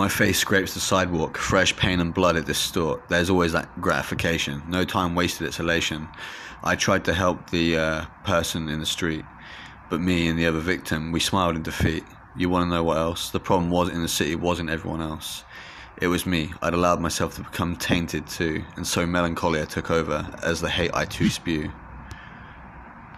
My face scrapes the sidewalk, fresh pain and blood at this distort. There's always that gratification. No time wasted, it's elation. I tried to help the uh, person in the street, but me and the other victim, we smiled in defeat. You want to know what else? The problem wasn't in the city, it wasn't everyone else. It was me. I'd allowed myself to become tainted too, and so melancholia took over as the hate I too spew.